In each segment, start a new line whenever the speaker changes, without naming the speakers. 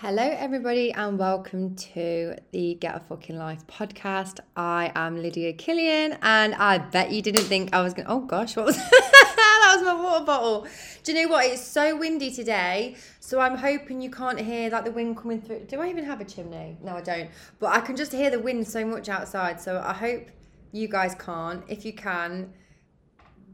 Hello, everybody, and welcome to the Get a Fucking Life podcast. I am Lydia Killian, and I bet you didn't think I was going to. Oh gosh, what was that? Was my water bottle. Do you know what? It's so windy today, so I'm hoping you can't hear like the wind coming through. Do I even have a chimney? No, I don't. But I can just hear the wind so much outside, so I hope you guys can't. If you can,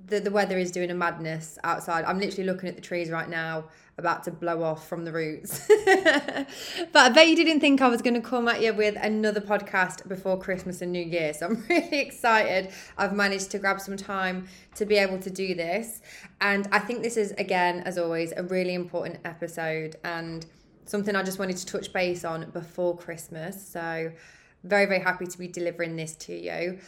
the, the weather is doing a madness outside. I'm literally looking at the trees right now, about to blow off from the roots. but I bet you didn't think I was going to come at you with another podcast before Christmas and New Year. So I'm really excited. I've managed to grab some time to be able to do this. And I think this is, again, as always, a really important episode and something I just wanted to touch base on before Christmas. So very, very happy to be delivering this to you.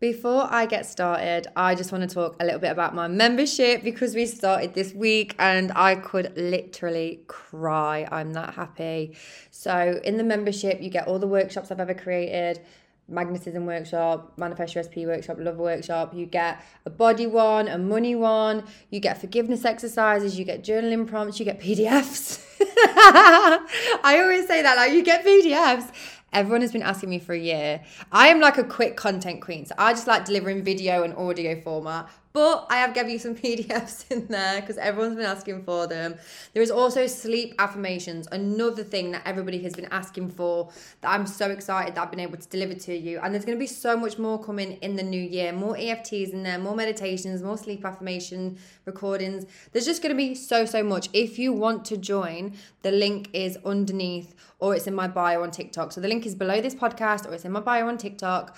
Before I get started, I just want to talk a little bit about my membership because we started this week and I could literally cry. I'm that happy. So, in the membership, you get all the workshops I've ever created magnetism workshop, manifest your SP workshop, love workshop. You get a body one, a money one, you get forgiveness exercises, you get journaling prompts, you get PDFs. I always say that, like, you get PDFs Everyone has been asking me for a year. I am like a quick content queen, so I just like delivering video and audio format. But I have given you some PDFs in there because everyone's been asking for them. There is also sleep affirmations, another thing that everybody has been asking for that I'm so excited that I've been able to deliver to you. And there's going to be so much more coming in the new year more EFTs in there, more meditations, more sleep affirmation recordings. There's just going to be so, so much. If you want to join, the link is underneath or it's in my bio on TikTok. So the link is below this podcast or it's in my bio on TikTok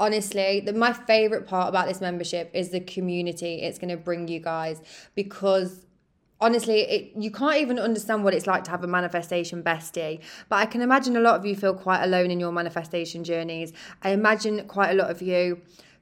honestly the, my favorite part about this membership is the community it's going to bring you guys because honestly it, you can't even understand what it's like to have a manifestation bestie but i can imagine a lot of you feel quite alone in your manifestation journeys. I imagine quite a lot of you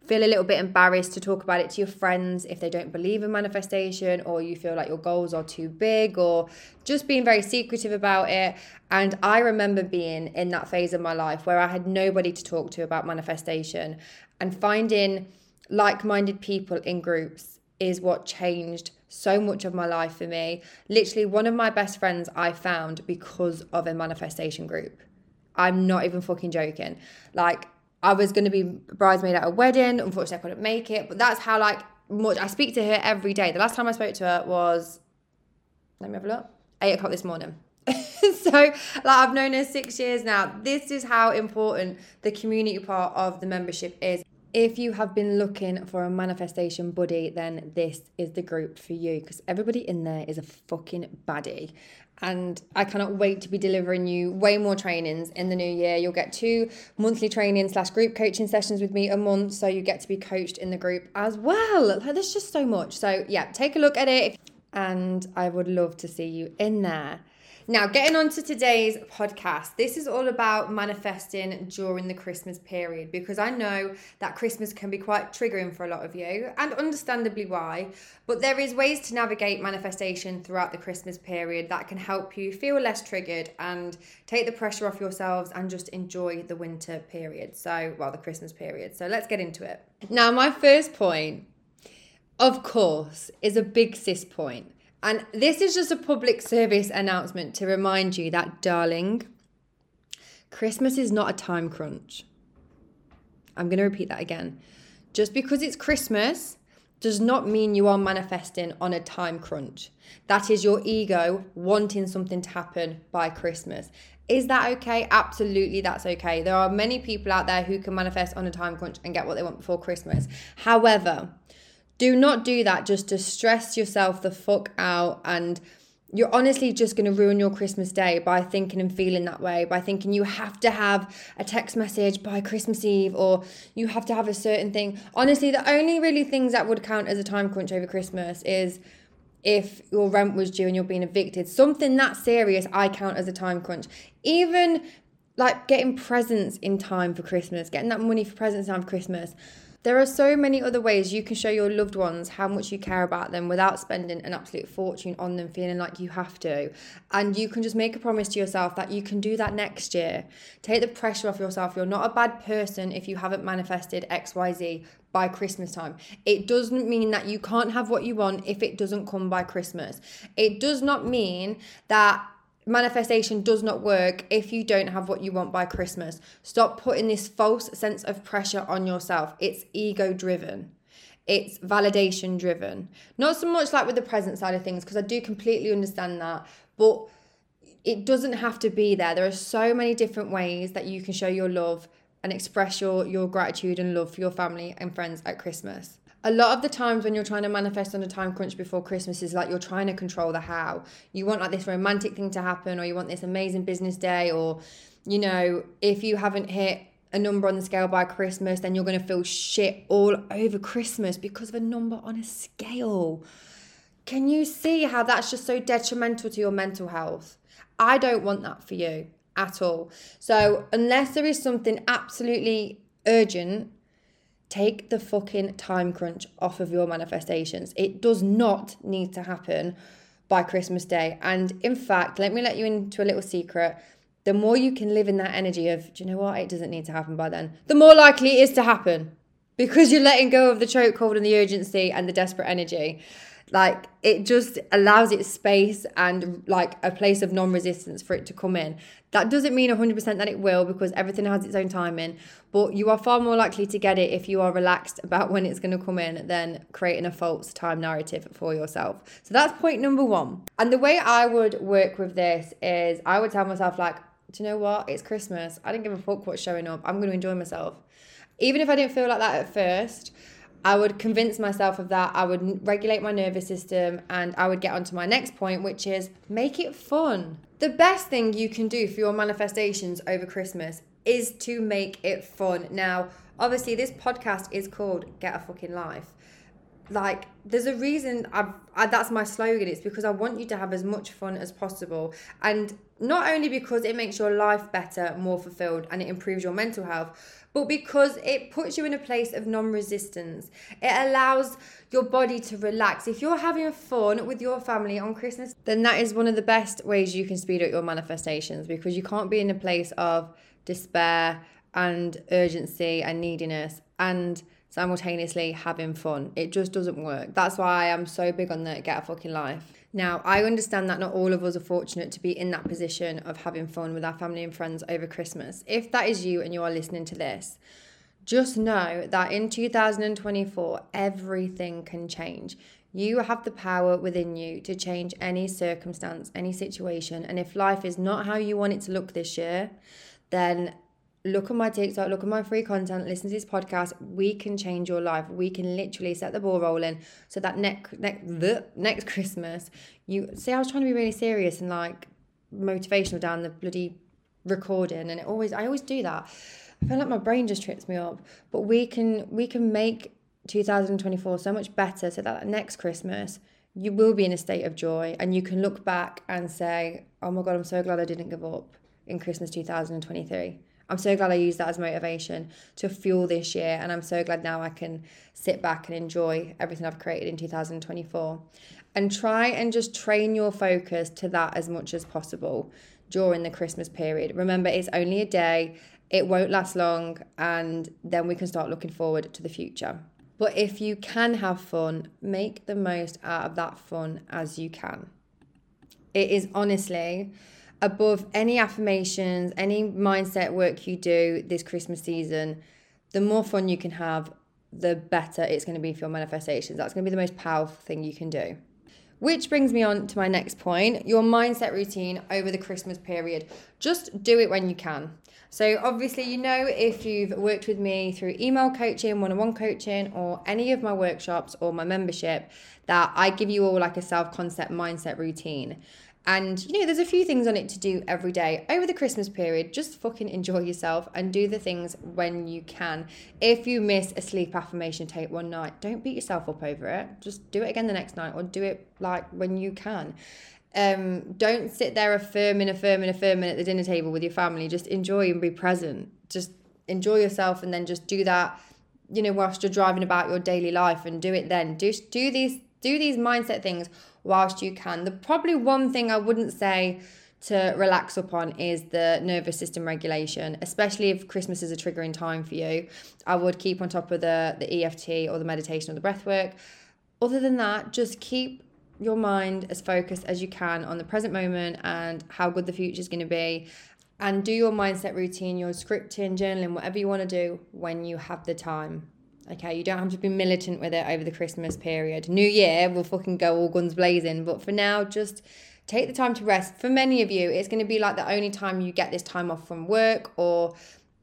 feel a little bit embarrassed to talk about it to your friends if they don't believe in manifestation or you feel like your goals are too big or just being very secretive about it. And I remember being in that phase of my life where I had nobody to talk to about manifestation and finding like minded people in groups is what changed so much of my life for me. Literally, one of my best friends I found because of a manifestation group. I'm not even fucking joking. Like, I was going to be bridesmaid at a wedding. Unfortunately, I couldn't make it. But that's how like much I speak to her every day. The last time I spoke to her was let me have a look. Eight o'clock this morning. so like I've known her six years now. This is how important the community part of the membership is. If you have been looking for a manifestation buddy, then this is the group for you because everybody in there is a fucking baddie and I cannot wait to be delivering you way more trainings in the new year. You'll get two monthly training slash group coaching sessions with me a month, so you get to be coached in the group as well. Like, there's just so much. So yeah, take a look at it, and I would love to see you in there. Now, getting on to today's podcast, this is all about manifesting during the Christmas period because I know that Christmas can be quite triggering for a lot of you, and understandably why. But there is ways to navigate manifestation throughout the Christmas period that can help you feel less triggered and take the pressure off yourselves and just enjoy the winter period. So, well, the Christmas period. So, let's get into it. Now, my first point, of course, is a big sis point and this is just a public service announcement to remind you that, darling, Christmas is not a time crunch. I'm going to repeat that again. Just because it's Christmas does not mean you are manifesting on a time crunch. That is your ego wanting something to happen by Christmas. Is that okay? Absolutely, that's okay. There are many people out there who can manifest on a time crunch and get what they want before Christmas. However, do not do that just to stress yourself the fuck out and you're honestly just going to ruin your Christmas day by thinking and feeling that way, by thinking you have to have a text message by Christmas Eve or you have to have a certain thing. Honestly, the only really things that would count as a time crunch over Christmas is if your rent was due and you're being evicted. Something that serious, I count as a time crunch. Even like getting presents in time for Christmas, getting that money for presents in time for Christmas. There are so many other ways you can show your loved ones how much you care about them without spending an absolute fortune on them, feeling like you have to. And you can just make a promise to yourself that you can do that next year. Take the pressure off yourself. You're not a bad person if you haven't manifested XYZ by Christmas time. It doesn't mean that you can't have what you want if it doesn't come by Christmas. It does not mean that manifestation does not work if you don't have what you want by Christmas. Stop putting this false sense of pressure on yourself. It's ego driven. It's validation driven. Not so much like with the present side of things, because I do completely understand that. But it doesn't have to be there. There are so many different ways that you can show your love and express your, your gratitude and love for your family and friends at Christmas a lot of the times when you're trying to manifest on a time crunch before Christmas is like you're trying to control the how. You want like this romantic thing to happen, or you want this amazing business day, or you know, if you haven't hit a number on the scale by Christmas, then you're going to feel shit all over Christmas because of a number on a scale. Can you see how that's just so detrimental to your mental health? I don't want that for you at all. So, unless there is something absolutely urgent Take the fucking time crunch off of your manifestations. It does not need to happen by Christmas Day. And in fact, let me let you into a little secret. The more you can live in that energy of, do you know what? It doesn't need to happen by then, the more likely it is to happen because you're letting go of the chokehold and the urgency and the desperate energy like it just allows it space and like a place of non-resistance for it to come in. That doesn't mean 100% that it will because everything has its own timing but you are far more likely to get it if you are relaxed about when it's going to come in than creating a false time narrative for yourself. So that's point number one. And the way i would work with this is i would tell myself like do you know what? It's christmas. I don't give a fuck what's showing up. I'm going to enjoy myself. Even if i didn't feel like that at first I would convince myself of that. I would regulate my nervous system and I would get on to my next point, which is make it fun. The best thing you can do for your manifestations over Christmas is to make it fun. Now, obviously, this podcast is called Get a Fucking Life. Like, there's a reason I've, I, that's my slogan. It's because I want you to have as much fun as possible. And not only because it makes your life better, more fulfilled, and it improves your mental health, but because it puts you in a place of non resistance. It allows your body to relax. If you're having fun with your family on Christmas, then that is one of the best ways you can speed up your manifestations because you can't be in a place of despair and urgency and neediness and simultaneously having fun. It just doesn't work. That's why I'm so big on the get a fucking life. Now, I understand that not all of us are fortunate to be in that position of having fun with our family and friends over Christmas. If that is you and you are listening to this, just know that in 2024, everything can change. You have the power within you to change any circumstance, any situation. And if life is not how you want it to look this year, then look at my TikTok, look at my free content, listen to this podcast. We can change your life. We can literally set the ball rolling so that next next the next Christmas, you see. I was trying to be really serious and like motivational down the bloody recording, and it always I always do that. I feel like my brain just trips me up. But we can we can make 2024 so much better so that next Christmas you will be in a state of joy and you can look back and say, "Oh my god, I'm so glad I didn't give up in Christmas 2023." I'm so glad I used that as motivation to fuel this year. And I'm so glad now I can sit back and enjoy everything I've created in 2024. And try and just train your focus to that as much as possible during the Christmas period. Remember, it's only a day, it won't last long, and then we can start looking forward to the future. But if you can have fun, make the most out of that fun as you can. It is honestly above any affirmations, any mindset work you do this Christmas season, the more fun you can have, the better it's going to be for your manifestations. That's going to be the most powerful thing you can do. Which brings me on to my next point your mindset routine over the Christmas period. Just do it when you can. So, obviously, you know, if you've worked with me through email coaching, one on one coaching, or any of my workshops or my membership, that I give you all like a self concept mindset routine. And you know, there's a few things on it to do every day over the Christmas period. Just fucking enjoy yourself and do the things when you can. If you miss a sleep affirmation tape one night, don't beat yourself up over it. Just do it again the next night or do it like when you can. Um, don't sit there affirming, affirming, affirming at the dinner table with your family. Just enjoy and be present. Just enjoy yourself and then just do that, you know, whilst you're driving about your daily life and do it then. Do do these do these mindset things whilst you can. The probably one thing I wouldn't say to relax upon is the nervous system regulation, especially if Christmas is a triggering time for you. I would keep on top of the, the EFT or the meditation or the breath work. Other than that, just keep your mind as focused as you can on the present moment and how good the future is going to be. And do your mindset routine, your scripting, journaling, whatever you want to do when you have the time. Okay, you don't have to be militant with it over the Christmas period. New Year, we'll fucking go all guns blazing. But for now, just take the time to rest. For many of you, it's going to be like the only time you get this time off from work, or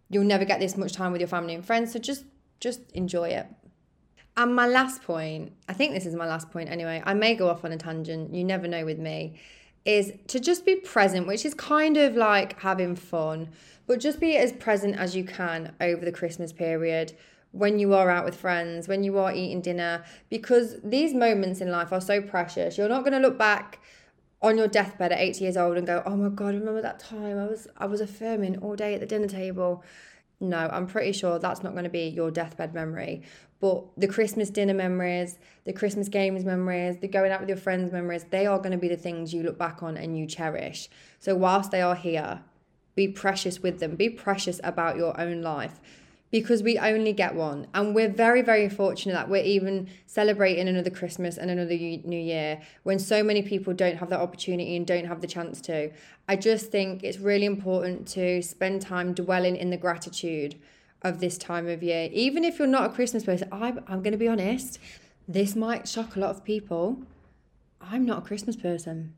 you'll never get this much time with your family and friends. So just just enjoy it. And my last point, I think this is my last point anyway, I may go off on a tangent, you never know with me, is to just be present, which is kind of like having fun, but just be as present as you can over the Christmas period when you are out with friends, when you are eating dinner, because these moments in life are so precious. You're not going to look back on your deathbed at 80 years old and go, "Oh my god, remember that time I was I was affirming all day at the dinner table." No, I'm pretty sure that's not going to be your deathbed memory. But the Christmas dinner memories, the Christmas games memories, the going out with your friends memories, they are going to be the things you look back on and you cherish. So, whilst they are here, be precious with them, be precious about your own life because we only get one. And we're very, very fortunate that we're even celebrating another Christmas and another New Year when so many people don't have that opportunity and don't have the chance to. I just think it's really important to spend time dwelling in the gratitude of this time of year. Even if you're not a Christmas person, I'm, I'm going to be honest, this might shock a lot of people. I'm not a Christmas person.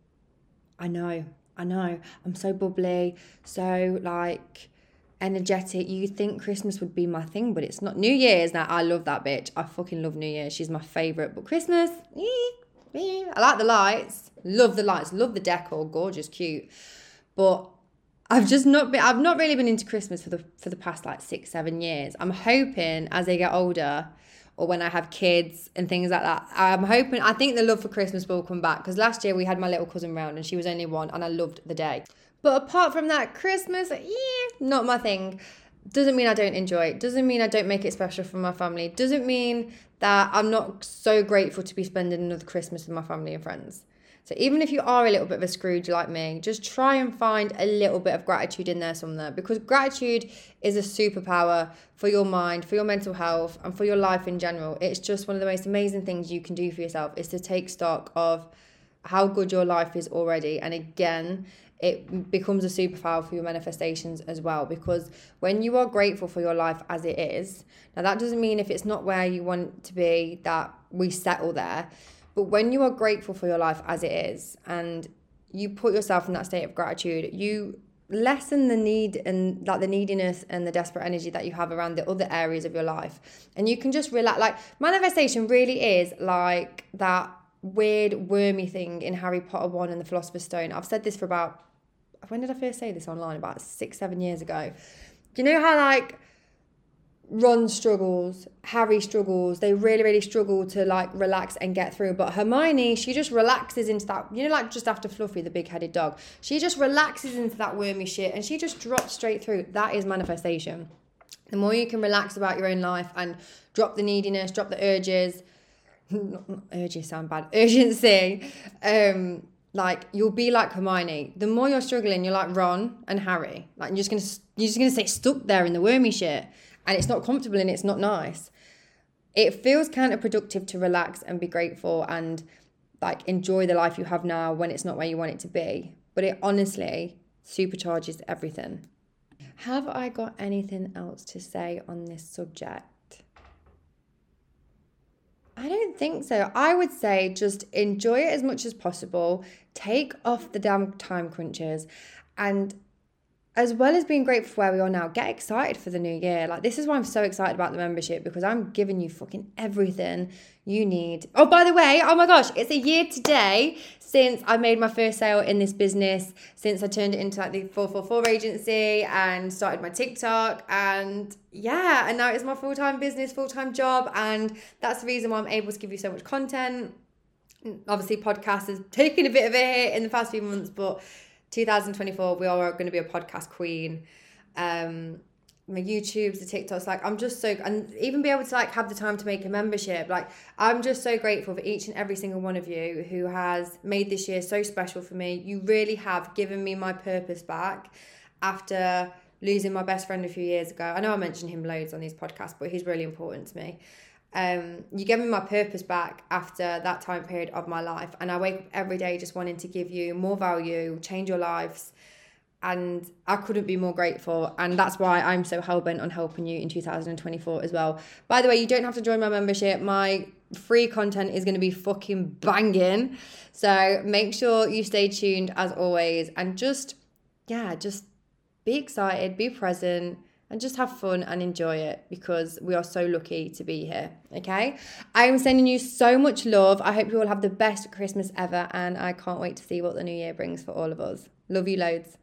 I know, I know. I'm so bubbly, so like energetic. You think Christmas would be my thing, but it's not. New Year's now, I love that bitch. I fucking love New Year. She's my favourite. But Christmas, eh, eh. I like the lights. Love the lights. Love the decor. Gorgeous, cute. But I've just not been I've not really been into Christmas for the for the past like six, seven years. I'm hoping as they get older or when I have kids and things like that. I'm hoping I think the love for Christmas will come back because last year we had my little cousin round and she was only one and I loved the day. But apart from that, Christmas, yeah, not my thing. Doesn't mean I don't enjoy it. Doesn't mean I don't make it special for my family. Doesn't mean that I'm not so grateful to be spending another Christmas with my family and friends. So even if you are a little bit of a Scrooge like me, just try and find a little bit of gratitude in there somewhere because gratitude is a superpower for your mind, for your mental health, and for your life in general. It's just one of the most amazing things you can do for yourself is to take stock of how good your life is already. And again, it becomes a superpower for your manifestations as well because when you are grateful for your life as it is now that doesn't mean if it's not where you want to be that we settle there but when you are grateful for your life as it is and you put yourself in that state of gratitude, you lessen the need and like the neediness and the desperate energy that you have around the other areas of your life. And you can just relax. Like manifestation really is like that weird wormy thing in Harry Potter 1 and the Philosopher's Stone. I've said this for about when did I first say this online? About six, seven years ago. You know how like Ron struggles, Harry struggles. They really, really struggle to like relax and get through. But Hermione, she just relaxes into that, you know, like just after Fluffy, the big headed dog, she just relaxes into that wormy shit and she just drops straight through. That is manifestation. The more you can relax about your own life and drop the neediness, drop the urges, not, not urges sound bad, urgency, um, like you'll be like Hermione. The more you're struggling, you're like Ron and Harry. Like you're just gonna you're just gonna stay stuck there in the wormy shit and it's not comfortable and it's not nice. It feels counterproductive to relax and be grateful and like enjoy the life you have now when it's not where you want it to be. But it honestly supercharges everything. Have I got anything else to say on this subject? I don't think so. I would say just enjoy it as much as possible, take off the damn time crunches, and as well as being grateful for where we are now, get excited for the new year. Like, this is why I'm so excited about the membership because I'm giving you fucking everything you need. Oh, by the way, oh my gosh, it's a year today since I made my first sale in this business, since I turned it into like the 444 agency and started my TikTok. And yeah, and now it's my full time business, full time job. And that's the reason why I'm able to give you so much content. Obviously, podcast has taken a bit of a hit in the past few months, but 2024, we are going to be a podcast queen. Um, my YouTubes, the TikToks, like I'm just so and even be able to like have the time to make a membership. Like I'm just so grateful for each and every single one of you who has made this year so special for me. You really have given me my purpose back after losing my best friend a few years ago. I know I mentioned him loads on these podcasts, but he's really important to me. Um, you gave me my purpose back after that time period of my life. And I wake up every day just wanting to give you more value, change your lives. And I couldn't be more grateful. And that's why I'm so hell bent on helping you in 2024 as well. By the way, you don't have to join my membership. My free content is going to be fucking banging. So make sure you stay tuned as always and just, yeah, just be excited, be present, and just have fun and enjoy it because we are so lucky to be here. Okay. I'm sending you so much love. I hope you all have the best Christmas ever, and I can't wait to see what the new year brings for all of us. Love you loads.